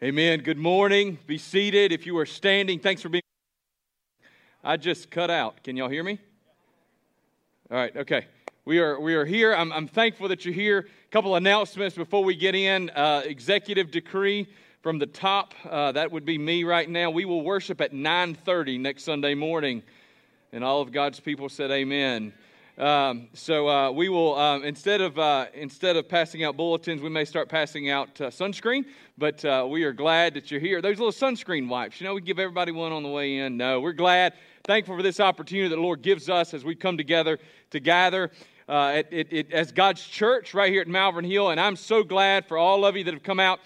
Amen. Good morning. Be seated. If you are standing, thanks for being. I just cut out. Can y'all hear me? All right. Okay. We are we are here. I'm, I'm thankful that you're here. A couple announcements before we get in. Uh, executive decree from the top. Uh, that would be me right now. We will worship at 9:30 next Sunday morning, and all of God's people said, "Amen." Um, so uh, we will um, instead of uh, instead of passing out bulletins, we may start passing out uh, sunscreen. But uh, we are glad that you're here. Those little sunscreen wipes, you know, we give everybody one on the way in. No, we're glad, thankful for this opportunity that the Lord gives us as we come together to gather. Uh, it, it, as God's church right here at Malvern Hill, and I'm so glad for all of you that have come out.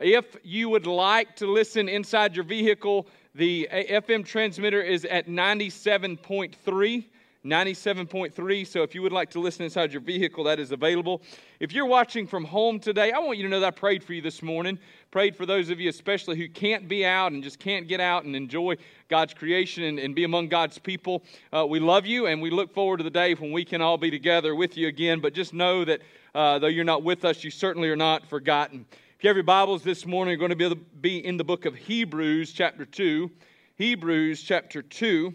If you would like to listen inside your vehicle, the FM transmitter is at 97.3. 97.3. So if you would like to listen inside your vehicle, that is available. If you're watching from home today, I want you to know that I prayed for you this morning. Prayed for those of you, especially who can't be out and just can't get out and enjoy God's creation and, and be among God's people. Uh, we love you and we look forward to the day when we can all be together with you again. But just know that uh, though you're not with us, you certainly are not forgotten. If you have your Bibles this morning, you're going to be, be in the book of Hebrews, chapter 2. Hebrews, chapter 2.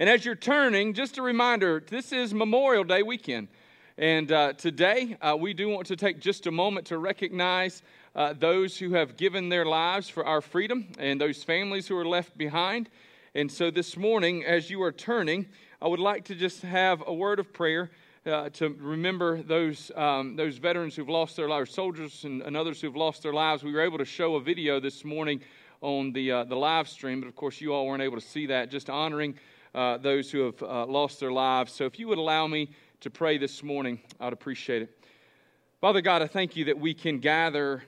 And as you're turning, just a reminder this is Memorial Day weekend. And uh, today, uh, we do want to take just a moment to recognize uh, those who have given their lives for our freedom and those families who are left behind. And so this morning, as you are turning, I would like to just have a word of prayer. Uh, to remember those um, those veterans who've lost their lives, soldiers and, and, others who've lost their lives. We were able to show a video this morning on the uh, the live stream, but of course you all weren't able to see that. Just honoring uh, those who have uh, lost their lives. So if you would allow me to pray this morning, I'd appreciate it. Father God, I thank you that we can gather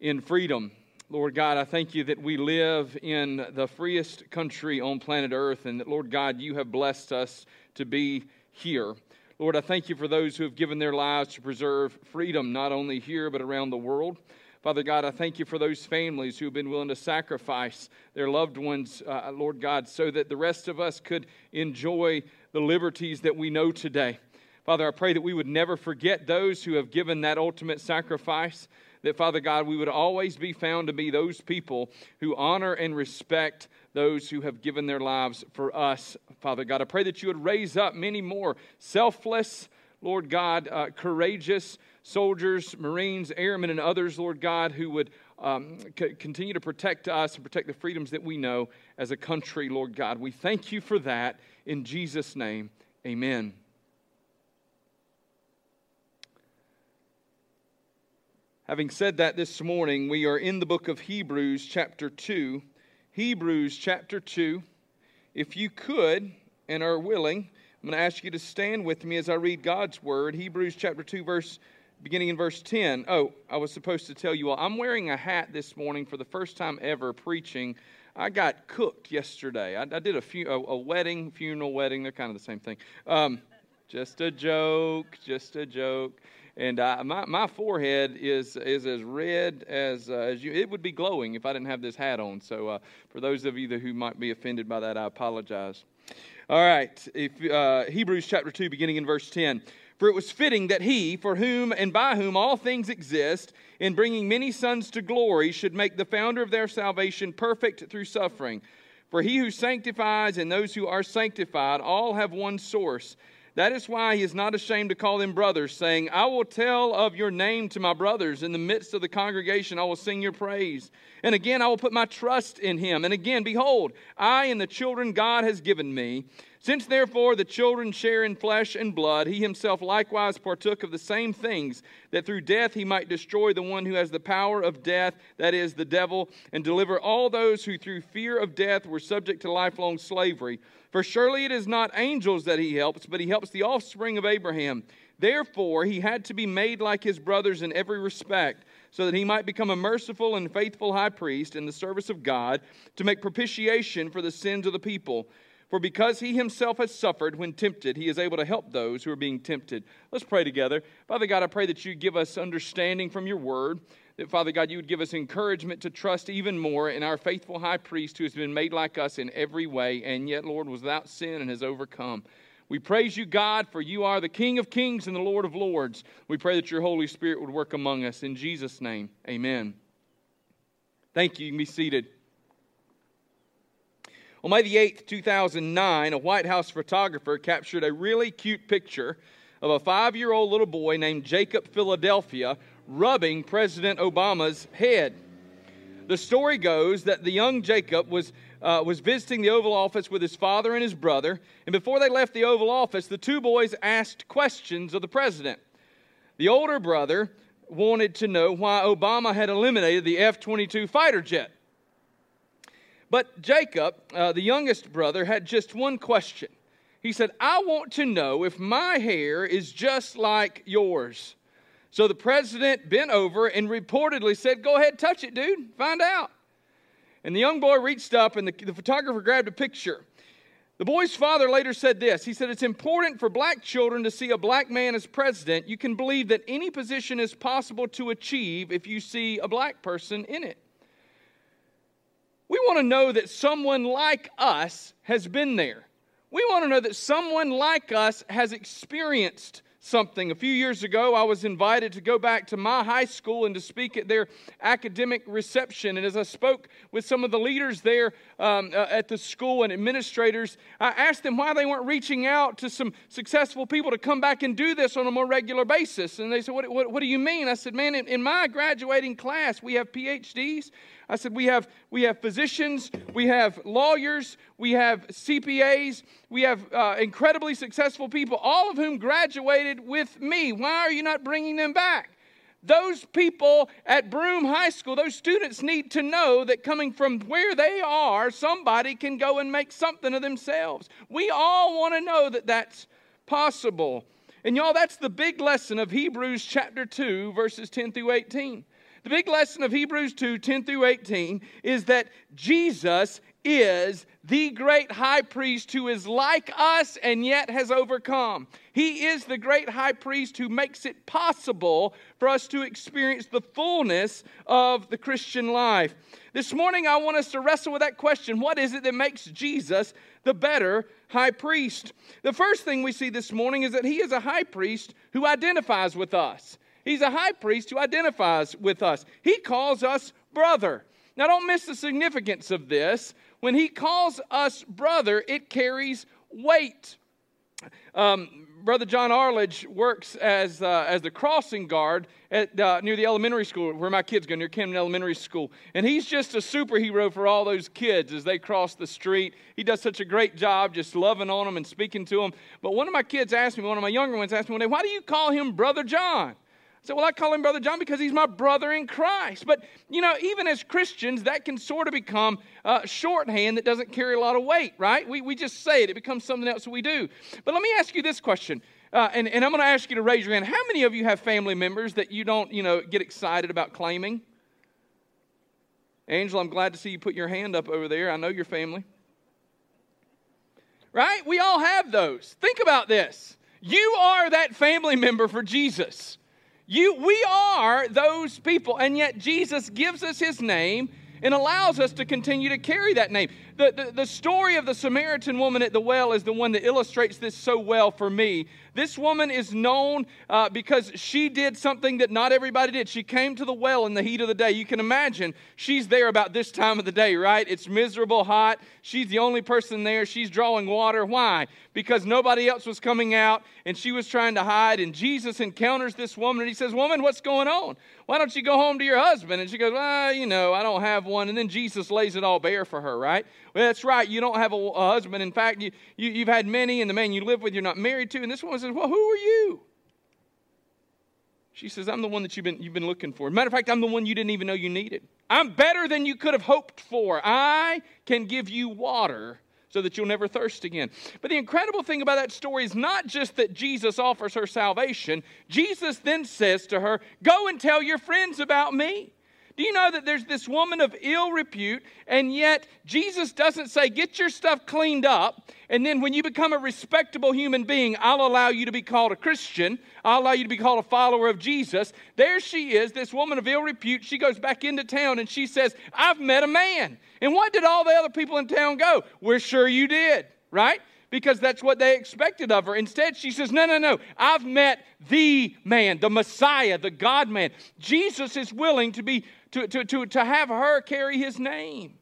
in freedom. Lord God, I thank you that we live in the freest country on planet Earth, and that, Lord God, you have blessed us to be here. Lord, I thank you for those who have given their lives to preserve freedom, not only here, but around the world. Father God, I thank you for those families who have been willing to sacrifice their loved ones, uh, Lord God, so that the rest of us could enjoy the liberties that we know today. Father, I pray that we would never forget those who have given that ultimate sacrifice. That, Father God, we would always be found to be those people who honor and respect those who have given their lives for us, Father God. I pray that you would raise up many more selfless, Lord God, uh, courageous, soldiers, Marines, airmen, and others, Lord God, who would um, c- continue to protect us and protect the freedoms that we know as a country, Lord God. We thank you for that. In Jesus' name, amen. Having said that this morning, we are in the book of Hebrews, chapter 2. Hebrews, chapter 2. If you could and are willing, I'm going to ask you to stand with me as I read God's word. Hebrews, chapter 2, verse beginning in verse 10. Oh, I was supposed to tell you all, I'm wearing a hat this morning for the first time ever preaching. I got cooked yesterday. I, I did a, a, a, wedding, funeral wedding. They're kind of the same thing. Um, just a joke, just a joke. And my, my forehead is, is as red as, uh, as you. It would be glowing if I didn't have this hat on. So uh, for those of you who might be offended by that, I apologize. All right, if, uh, Hebrews chapter 2, beginning in verse 10. For it was fitting that he, for whom and by whom all things exist, in bringing many sons to glory, should make the founder of their salvation perfect through suffering. For he who sanctifies and those who are sanctified all have one source. That is why he is not ashamed to call them brothers, saying, I will tell of your name to my brothers. In the midst of the congregation, I will sing your praise. And again, I will put my trust in him. And again, behold, I and the children God has given me. Since therefore the children share in flesh and blood, he himself likewise partook of the same things, that through death he might destroy the one who has the power of death, that is, the devil, and deliver all those who through fear of death were subject to lifelong slavery. For surely it is not angels that he helps, but he helps the offspring of Abraham. Therefore he had to be made like his brothers in every respect so that he might become a merciful and faithful high priest in the service of God to make propitiation for the sins of the people. For because he himself has suffered when tempted, he is able to help those who are being tempted. Let's pray together. Father God, I pray that you give us understanding from your word. That, Father God, you would give us encouragement to trust even more in our faithful high priest who has been made like us in every way, and yet, Lord, was without sin and has overcome. We praise you, God, for you are the King of kings and the Lord of lords. We pray that your Holy Spirit would work among us. In Jesus' name, amen. Thank you. You can be seated. On May the 8th, 2009, a White House photographer captured a really cute picture of a five year old little boy named Jacob Philadelphia rubbing President Obama's head. The story goes that the young Jacob was, uh, was visiting the Oval Office with his father and his brother, and before they left the Oval Office, the two boys asked questions of the president. The older brother wanted to know why Obama had eliminated the F 22 fighter jet. But Jacob, uh, the youngest brother, had just one question. He said, I want to know if my hair is just like yours. So the president bent over and reportedly said, Go ahead, touch it, dude. Find out. And the young boy reached up, and the, the photographer grabbed a picture. The boy's father later said this. He said, It's important for black children to see a black man as president. You can believe that any position is possible to achieve if you see a black person in it. We want to know that someone like us has been there. We want to know that someone like us has experienced something. A few years ago, I was invited to go back to my high school and to speak at their academic reception. And as I spoke with some of the leaders there um, uh, at the school and administrators, I asked them why they weren't reaching out to some successful people to come back and do this on a more regular basis. And they said, What, what, what do you mean? I said, Man, in, in my graduating class, we have PhDs, I said, we have, we have physicians, we have lawyers, we have CPAs, we have uh, incredibly successful people, all of whom graduated with me. Why are you not bringing them back? Those people at Broome High School, those students need to know that coming from where they are, somebody can go and make something of themselves. We all want to know that that's possible. And y'all, that's the big lesson of Hebrews chapter 2, verses 10 through 18. The big lesson of Hebrews 2 10 through 18 is that Jesus is the great high priest who is like us and yet has overcome. He is the great high priest who makes it possible for us to experience the fullness of the Christian life. This morning, I want us to wrestle with that question what is it that makes Jesus the better high priest? The first thing we see this morning is that he is a high priest who identifies with us. He's a high priest who identifies with us. He calls us brother. Now, don't miss the significance of this. When he calls us brother, it carries weight. Um, Brother John Arledge works as, uh, as the crossing guard at, uh, near the elementary school where my kids go, near Camden Elementary School. And he's just a superhero for all those kids as they cross the street. He does such a great job just loving on them and speaking to them. But one of my kids asked me, one of my younger ones asked me one day, why do you call him Brother John? So, well, I call him Brother John because he's my brother in Christ. But, you know, even as Christians, that can sort of become uh, shorthand that doesn't carry a lot of weight, right? We, we just say it, it becomes something else we do. But let me ask you this question. Uh, and, and I'm going to ask you to raise your hand. How many of you have family members that you don't, you know, get excited about claiming? Angela, I'm glad to see you put your hand up over there. I know your family. Right? We all have those. Think about this. You are that family member for Jesus. You, we are those people, and yet Jesus gives us his name and allows us to continue to carry that name. The, the, the, story of the Samaritan woman at the well is the one that illustrates this so well for me. This woman is known uh, because she did something that not everybody did. She came to the well in the heat of the day. You can imagine she's there about this time of the day, right? It's miserable, hot. She's the only person there. She's drawing water. Why? Because nobody else was coming out and she was trying to hide. And Jesus encounters this woman and he says, Woman, what's going on? Why don't you go home to your husband? And she goes, Well, you know, I don't have one. And then Jesus lays it all bare for her, right? Well, that's right. You don't have a, a husband. In fact, you, you, have had many, and the man you live with, you're not married to. And this woman says, Well, who are you? She says, I'm the one that you've been, you've been looking for. Matter of fact, I'm the one you didn't even know you needed. I'm better than you could have hoped for. I can give you water so that you'll never thirst again. But the incredible thing about that story is not just that Jesus offers her salvation, Jesus then says to her, Go and tell your friends about me. Do you know that there's this woman of ill repute, and yet Jesus doesn't say, Get your stuff cleaned up, and then when you become a respectable human being, I'll allow you to be called a Christian. I'll allow you to be called a follower of Jesus. There she is, this woman of ill repute. She goes back into town and she says, I've met a man. And what did all the other people in town go? We're sure you did, right? because that's what they expected of her. Instead, she says, No, no, no. I've met the man, the Messiah, the God man. Jesus is willing to be to, to, to, to have her carry his name.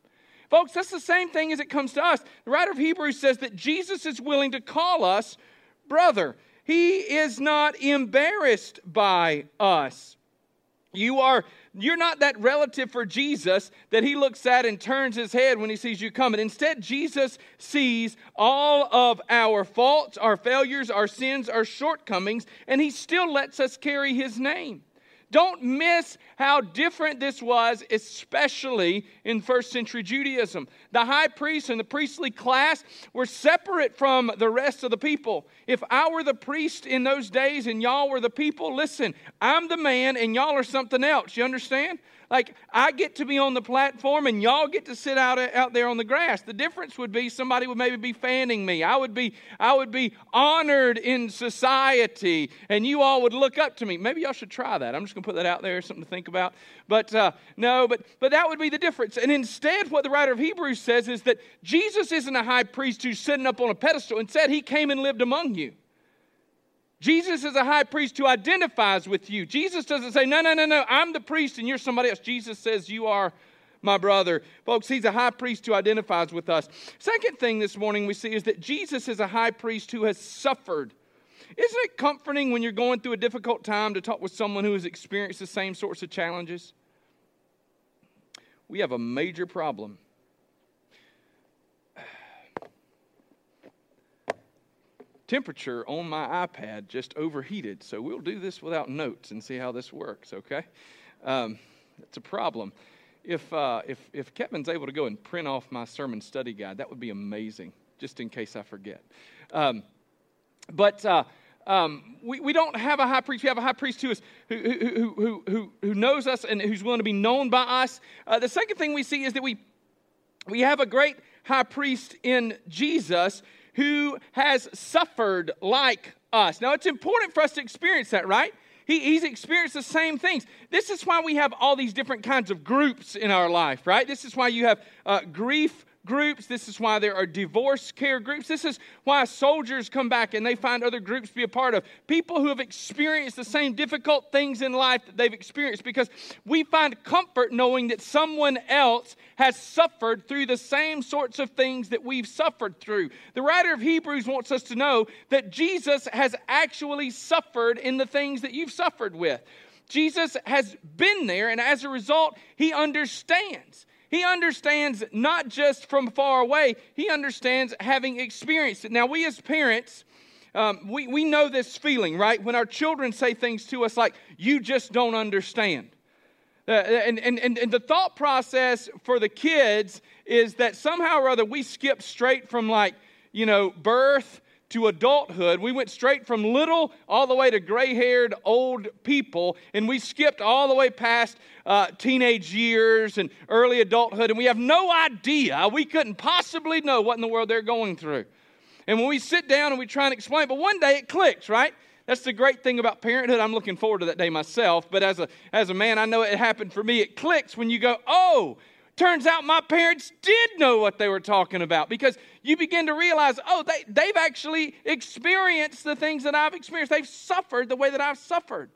Folks, that's the same thing as it comes to us. The writer of Hebrews says that Jesus is willing to call us brother. He is not embarrassed by us. You are you're not that relative for Jesus that he looks at and turns his head when he sees you coming. Instead, Jesus sees all of our faults, our failures, our sins, our shortcomings, and he still lets us carry his name. Don't miss how different this was, especially in first century Judaism. The high priest and the priestly class were separate from the rest of the people. If I were the priest in those days and y'all were the people, listen, I'm the man and y'all are something else. You understand? Like, I get to be on the platform and y'all get to sit out, out there on the grass. The difference would be somebody would maybe be fanning me. I would be, I would be honored in society and you all would look up to me. Maybe y'all should try that. I'm just going to put that out there, something to think about. But uh, no, but, but that would be the difference. And instead, what the writer of Hebrews says is that Jesus isn't a high priest who's sitting up on a pedestal. Instead, he came and lived among you. Jesus is a high priest who identifies with you. Jesus doesn't say, No, no, no, no, I'm the priest and you're somebody else. Jesus says, You are my brother. Folks, he's a high priest who identifies with us. Second thing this morning we see is that Jesus is a high priest who has suffered. Isn't it comforting when you're going through a difficult time to talk with someone who has experienced the same sorts of challenges? We have a major problem temperature on my iPad just overheated. So we'll do this without notes and see how this works, okay? Um, it's a problem. If, uh, if, if Kevin's able to go and print off my sermon study guide, that would be amazing, just in case I forget. Um, but uh, um, we, we don't have a high priest. We have a high priest who, is, who, who, who, who, who knows us and who's willing to be known by us. Uh, the second thing we see is that we, we have a great high priest in Jesus who has suffered like us. Now, it's important for us to experience that, right? He, he's experienced the same things. This is why we have all these different kinds of groups in our life, right? This is why you have uh, grief groups. This is why there are divorce care groups. This is why soldiers come back and they find other groups to be a part of. People who have experienced the same difficult things in life that they've experienced because we find comfort knowing that someone else has suffered through the same sorts of things that we've suffered through. The writer of Hebrews wants us to know that Jesus has actually suffered in the things that you've suffered with. Jesus has been there, and as a result, he understands. He understands not just from far away, he understands having experienced it. Now, we as parents, um, we, we know this feeling, right? When our children say things to us like, you just don't understand. Uh, and, and, and, and the thought process for the kids is that somehow or other we skip straight from like, you know, birth to adulthood. We went straight from little all the way to gray haired old people, and we skipped all the way past uh, teenage years and early adulthood, and we have no idea. We couldn't possibly know what in the world they're going through. And when we sit down and we try and explain, but one day it clicks, right? That's the great thing about parenthood. I'm looking forward to that day myself. But as a, as a man, I know it happened for me. It clicks when you go, oh, Turns out my parents did know what they were talking about because you begin to realize, oh, they, they've actually experienced the things that I've experienced. They've suffered the way that I've suffered.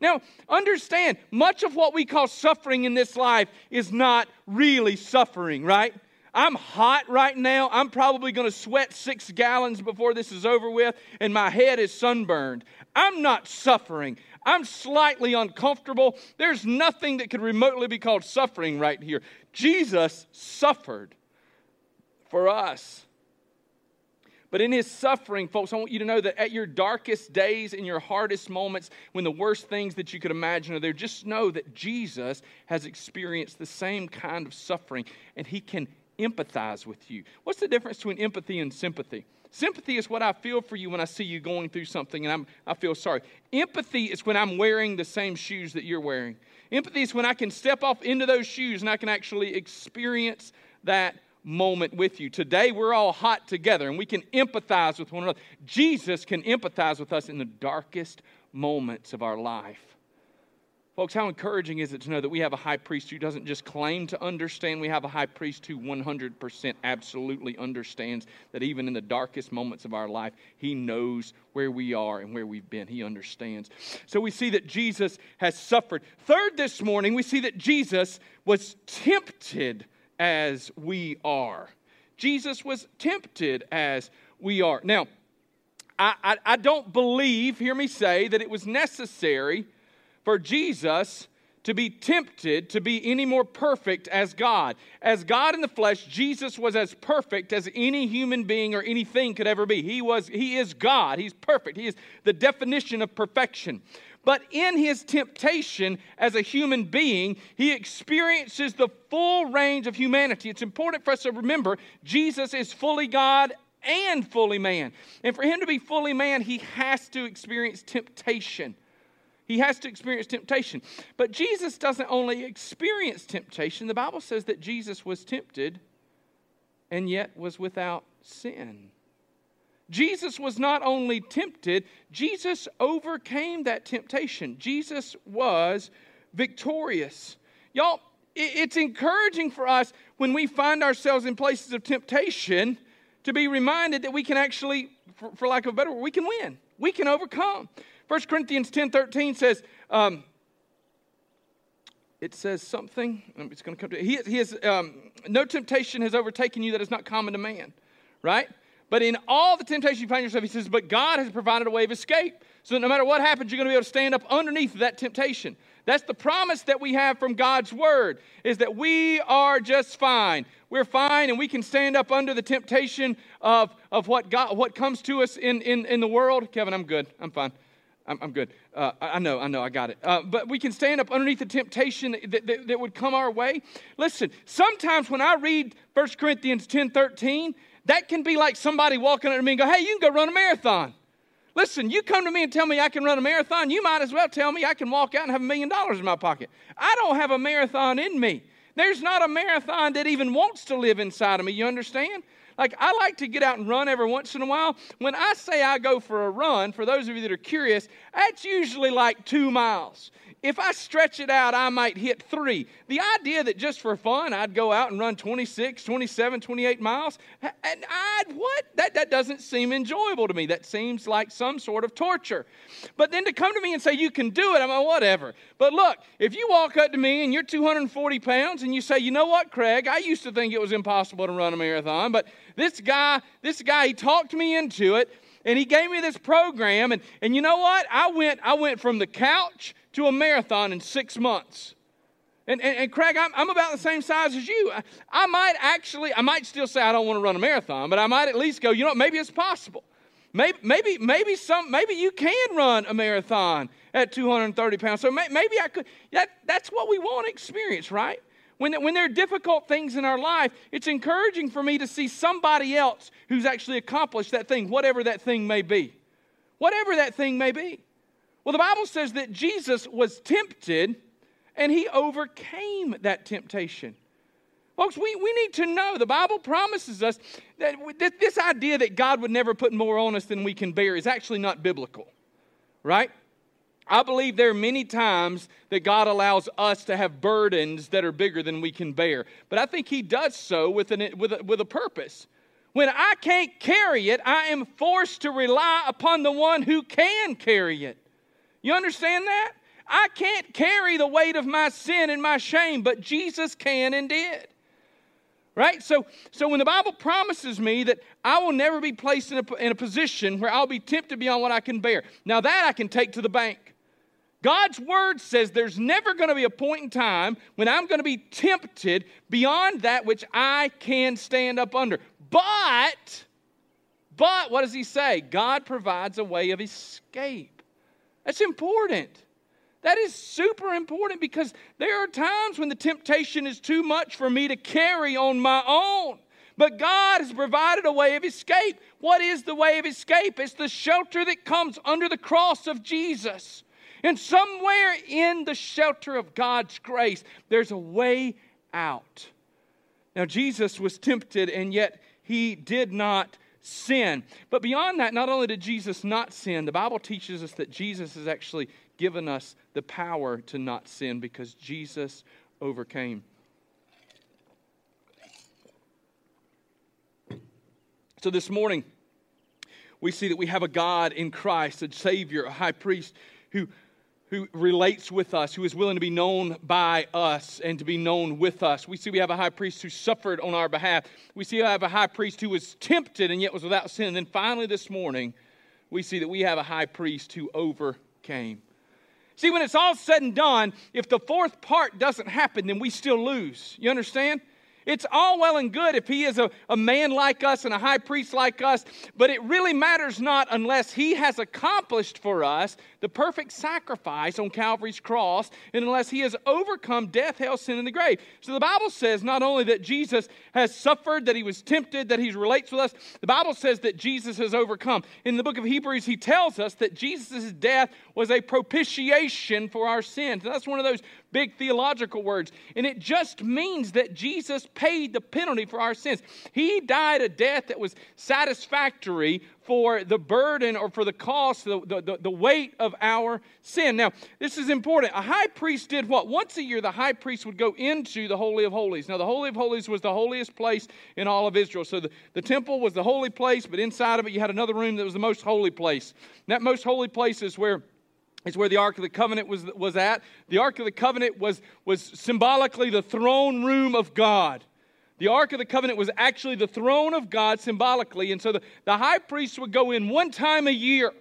Now, understand, much of what we call suffering in this life is not really suffering, right? I'm hot right now. I'm probably going to sweat six gallons before this is over with, and my head is sunburned. I'm not suffering. I'm slightly uncomfortable. There's nothing that could remotely be called suffering right here. Jesus suffered for us. But in his suffering, folks, I want you to know that at your darkest days, in your hardest moments, when the worst things that you could imagine are there, just know that Jesus has experienced the same kind of suffering and he can empathize with you. What's the difference between empathy and sympathy? Sympathy is what I feel for you when I see you going through something and I'm, I feel sorry. Empathy is when I'm wearing the same shoes that you're wearing. Empathy is when I can step off into those shoes and I can actually experience that moment with you. Today, we're all hot together and we can empathize with one another. Jesus can empathize with us in the darkest moments of our life. Folks, how encouraging is it to know that we have a high priest who doesn't just claim to understand? We have a high priest who 100% absolutely understands that even in the darkest moments of our life, he knows where we are and where we've been. He understands. So we see that Jesus has suffered. Third, this morning, we see that Jesus was tempted as we are. Jesus was tempted as we are. Now, I, I, I don't believe, hear me say, that it was necessary for Jesus to be tempted to be any more perfect as God. As God in the flesh, Jesus was as perfect as any human being or anything could ever be. He was he is God. He's perfect. He is the definition of perfection. But in his temptation as a human being, he experiences the full range of humanity. It's important for us to remember Jesus is fully God and fully man. And for him to be fully man, he has to experience temptation. He has to experience temptation. But Jesus doesn't only experience temptation, the Bible says that Jesus was tempted and yet was without sin. Jesus was not only tempted, Jesus overcame that temptation. Jesus was victorious. Y'all, it's encouraging for us when we find ourselves in places of temptation to be reminded that we can actually, for, lack of a better word, we can win. We can overcome. 1 Corinthians 10 13 says, um, it says something. It's going to come to he, he has um, no temptation has overtaken you that is not common to man, right? But in all the temptation you find yourself, he says, but God has provided a way of escape. So that no matter what happens, you're going to be able to stand up underneath that temptation. That's the promise that we have from God's word, is that we are just fine. We're fine and we can stand up under the temptation of, of what, God, what comes to us in, in, in the world. Kevin, I'm good. I'm fine. I'm, I'm good. Uh, I know, I know, I got it. Uh, but we can stand up underneath the temptation that, that, that, would come our way. Listen, sometimes when I read 1 Corinthians 10 13, that can be like somebody walking up to me and go, hey, you can go run a marathon. Listen, you come to me and tell me I can run a marathon, you might as well tell me I can walk out and have a million dollars in my pocket. I don't have a marathon in me. There's not a marathon that even wants to live inside of me, you understand? Like, I like to get out and run every once in a while. When I say I go for a run, for those of you that are curious, that's usually like two miles. If I stretch it out, I might hit three. The idea that just for fun, I'd go out and run 26, 27, 28 miles, and I'd, what? That, that doesn't seem enjoyable to me. That seems like some sort of torture. But then to come to me and say, you can do it, I'm like, whatever. But look, if you walk up to me and you're 240 pounds and you say, you know what, Craig, I used to think it was impossible to run a marathon, but this guy, this guy, he talked me into it and he gave me this program and, and you know what i went i went from the couch to a marathon in six months. And, and, and Craig, I'm, I'm, about the same size as you. I, I, might actually, I might still say I don't want to run a marathon, but I might at least go, you know, maybe it's possible. Maybe, maybe, maybe some, maybe you can run a marathon at 230 pounds. So may, maybe I could. That, that's what we want to experience, right? When, when there are difficult things in our life, it's encouraging for me to see somebody else who's actually accomplished that thing, whatever that thing may be. Whatever that thing may be. Well, the Bible says that Jesus was tempted and he overcame that temptation. Folks, we, we need to know the Bible promises us that this idea that God would never put more on us than we can bear is actually not biblical, right? I believe there are many times that God allows us to have burdens that are bigger than we can bear. But I think He does so with, an, with, a, with a purpose. When I can't carry it, I am forced to rely upon the one who can carry it. You understand that? I can't carry the weight of my sin and my shame, but Jesus can and did. Right? So, so when the Bible promises me that I will never be placed in a, in a position where I'll be tempted beyond what I can bear, now that I can take to the bank. God's word says there's never going to be a point in time when I'm going to be tempted beyond that which I can stand up under. But, but, what does he say? God provides a way of escape. That's important. That is super important because there are times when the temptation is too much for me to carry on my own. But God has provided a way of escape. What is the way of escape? It's the shelter that comes under the cross of Jesus. And somewhere in the shelter of God's grace, there's a way out. Now, Jesus was tempted, and yet he did not sin. But beyond that, not only did Jesus not sin, the Bible teaches us that Jesus has actually given us the power to not sin because Jesus overcame. So this morning, we see that we have a God in Christ, a Savior, a high priest who, who relates with us, who is willing to be known by us and to be known with us. We see we have a high priest who suffered on our behalf. We see we have a high priest who was tempted and yet was without sin. And then finally, this morning, we see that we have a high priest who overcame. See, when it's all said and done, if the fourth part doesn't happen, then we still lose. You understand? It's all well and good if he is a, a man like us and a high priest like us, but it really matters not unless he has accomplished for us the perfect sacrifice on Calvary's cross, and unless he has overcome death, hell, sin, and the grave. So the Bible says not only that Jesus has suffered, that he was tempted, that he relates with us, the Bible says that Jesus has overcome. In the book of Hebrews, he tells us that Jesus' death was a propitiation for our sins. And that's one of those big theological words. And it just means that Jesus paid the penalty for our sins. He died a death that was satisfactory for the burden or for the cost, the, the, the, weight of our sin. Now, this is important. A high priest did what? Once a year, the high priest would go into the Holy of Holies. Now, the Holy of Holies was the holiest place in all of Israel. So the, the temple was the holy place, but inside of it, you had another room that was the most holy place. And that most holy place is where is where the Ark of the Covenant was, was at. The Ark of the Covenant was, was symbolically the throne room of God. The Ark of the Covenant was actually the throne of God symbolically. And so the, the high priest would go in one time a year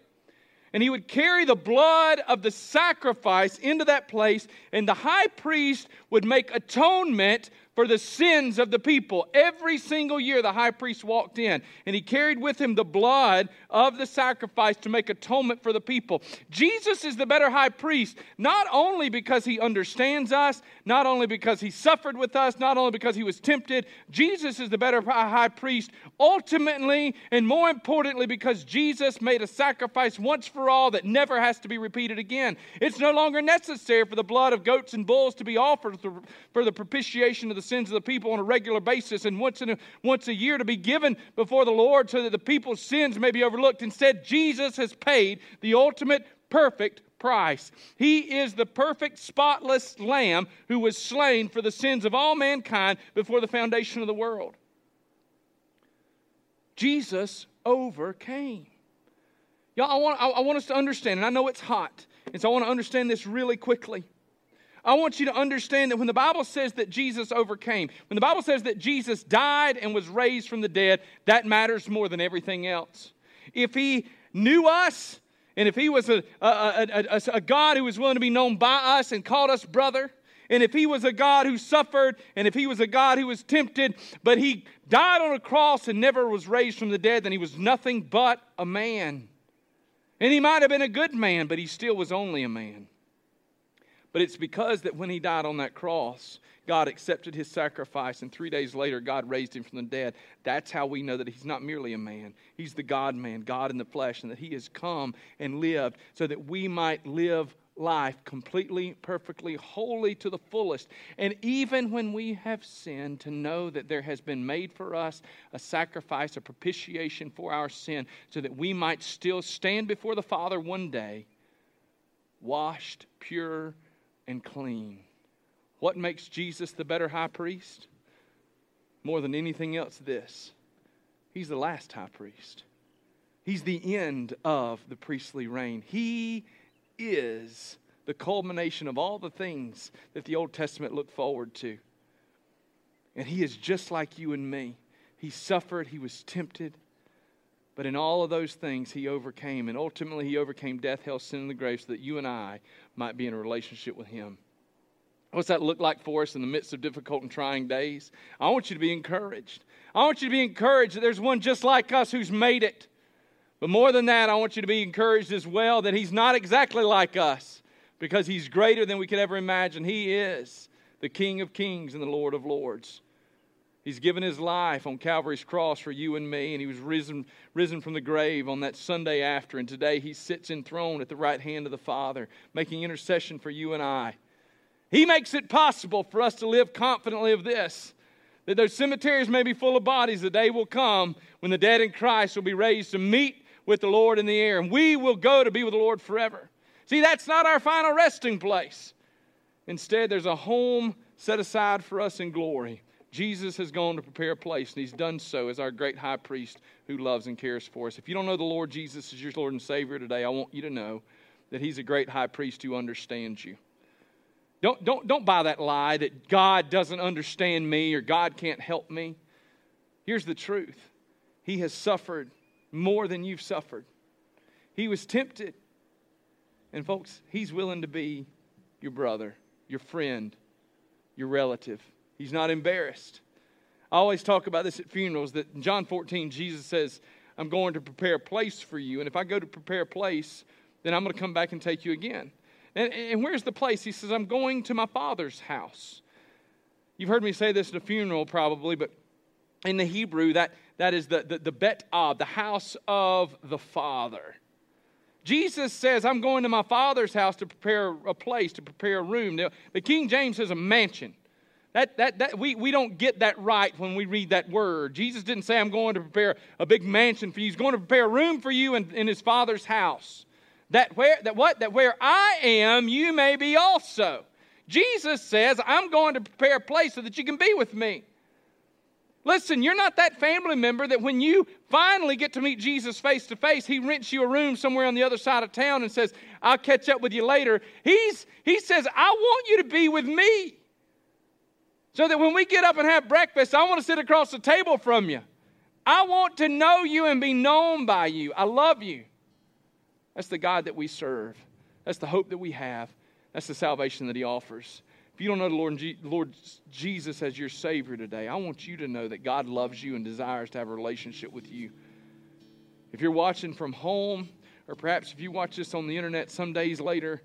and he would carry the blood of the sacrifice into that place, and the high priest would make atonement for the sins of the people. Every single year, the high priest walked in and he carried with him the blood of the sacrifice to make atonement for the people. Jesus is the better high priest, not only because he understands us, not only because he suffered with us, not only because he was tempted. Jesus is the better high priest, ultimately and more importantly, because Jesus made a sacrifice once for all that never has to be repeated again. It's no longer necessary for the blood of goats and bulls to be offered for the propitiation of the sins of the people on a regular basis and once, in a, once a year to be given before the Lord so that the people's sins may be overlooked. Instead, Jesus has paid the ultimate perfect price. He is the perfect, spotless lamb who was slain for the sins of all mankind before the foundation of the world. Jesus overcame. Y'all, I want, I want us to understand, and I know it's hot, and so I want to understand this really quickly. I want you to understand that when the Bible says that Jesus overcame, when the Bible says that Jesus died and was raised from the dead, that matters more than everything else. If he knew us, and if he was a, a, a, a, God who was willing to be known by us and called us brother, and if he was a God who suffered, and if he was a God who was tempted, but he died on a cross and never was raised from the dead, then he was nothing but a man. And he might have been a good man, but he still was only a man. But it's because that when he died on that cross, God accepted his sacrifice, and three days later, God raised him from the dead. That's how we know that he's not merely a man. He's the God man, God in the flesh, and that he has come and lived so that we might live life completely, perfectly, wholly to the fullest. And even when we have sinned, to know that there has been made for us a sacrifice, a propitiation for our sin, so that we might still stand before the Father one day, washed, pure, and clean. What makes Jesus the better high priest? More than anything else, this He's the last high priest. He's the end of the priestly reign. He is the culmination of all the things that the Old Testament looked forward to. And He is just like you and me. He suffered, He was tempted, but in all of those things, He overcame. And ultimately, He overcame death, hell, sin, and the grave so that you and I might be in a relationship with Him. What's that look like for us in the midst of difficult and trying days? I want you to be encouraged. I want you to be encouraged that there's one just like us who's made it. But more than that, I want you to be encouraged as well that He's not exactly like us because He's greater than we could ever imagine. He is the King of kings and the Lord of lords. He's given his life on Calvary's cross for you and me, and he was risen, risen from the grave on that Sunday after. And today he sits enthroned at the right hand of the Father, making intercession for you and I. He makes it possible for us to live confidently of this that those cemeteries may be full of bodies, the day will come when the dead in Christ will be raised to meet with the Lord in the air, and we will go to be with the Lord forever. See, that's not our final resting place. Instead, there's a home set aside for us in glory. Jesus has gone to prepare a place, and he's done so as our great high priest who loves and cares for us. If you don't know the Lord Jesus as your Lord and Savior today, I want you to know that he's a great high priest who understands you. Don't, don't, don't buy that lie that God doesn't understand me or God can't help me. Here's the truth He has suffered more than you've suffered. He was tempted. And, folks, He's willing to be your brother, your friend, your relative. He's not embarrassed. I always talk about this at funerals that in John 14, Jesus says, I'm going to prepare a place for you. And if I go to prepare a place, then I'm going to come back and take you again. And, and where's the place? He says, I'm going to my father's house. You've heard me say this at a funeral probably, but in the Hebrew, that, that is the, the, the bet of, the house of the Father. Jesus says, I'm going to my Father's house to prepare a place, to prepare a room. Now, the King James says a mansion. That, that, that, we, we don't get that right when we read that word. Jesus didn't say, I'm going to prepare a big mansion for you. He's going to prepare a room for you in, in his Father's house. That where that what that where I am, you may be also. Jesus says, I'm going to prepare a place so that you can be with me. Listen, you're not that family member that when you finally get to meet Jesus face to face, he rents you a room somewhere on the other side of town and says, I'll catch up with you later. He's, he says, I want you to be with me. So that when we get up and have breakfast, I want to sit across the table from you. I want to know you and be known by you. I love you. That's the God that we serve. That's the hope that we have. That's the salvation that He offers. If you don't know the Lord, Lord Jesus as your Savior today, I want you to know that God loves you and desires to have a relationship with you. If you're watching from home, or perhaps if you watch this on the internet some days later,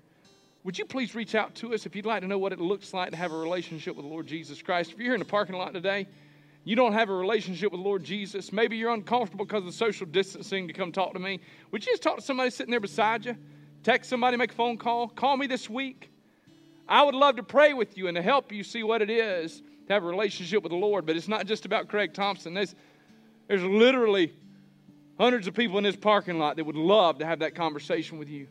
would you please reach out to us if you'd like to know what it looks like to have a relationship with the Lord Jesus Christ? If you're here in the parking lot today, you don't have a relationship with the Lord Jesus, maybe you're uncomfortable because of social distancing to come talk to me, would you just talk to somebody sitting there beside you? Text somebody, make a phone call, call me this week. I would love to pray with you and to help you see what it is to have a relationship with the Lord. But it's not just about Craig Thompson. There's, there's literally hundreds of people in this parking lot that would love to have that conversation with you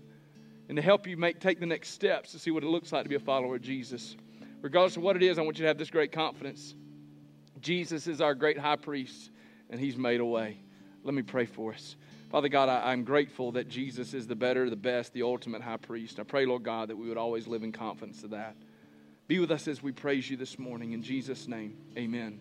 and to help you make take the next steps to see what it looks like to be a follower of Jesus. Regardless of what it is, I want you to have this great confidence. Jesus is our great high priest, and he's made a way. Let me pray for us. Father God, I, am grateful that Jesus is the better, the best, the ultimate high priest. I pray, Lord God, that we would always live in confidence of that. Be with us as we praise you this morning. In Jesus' name, amen.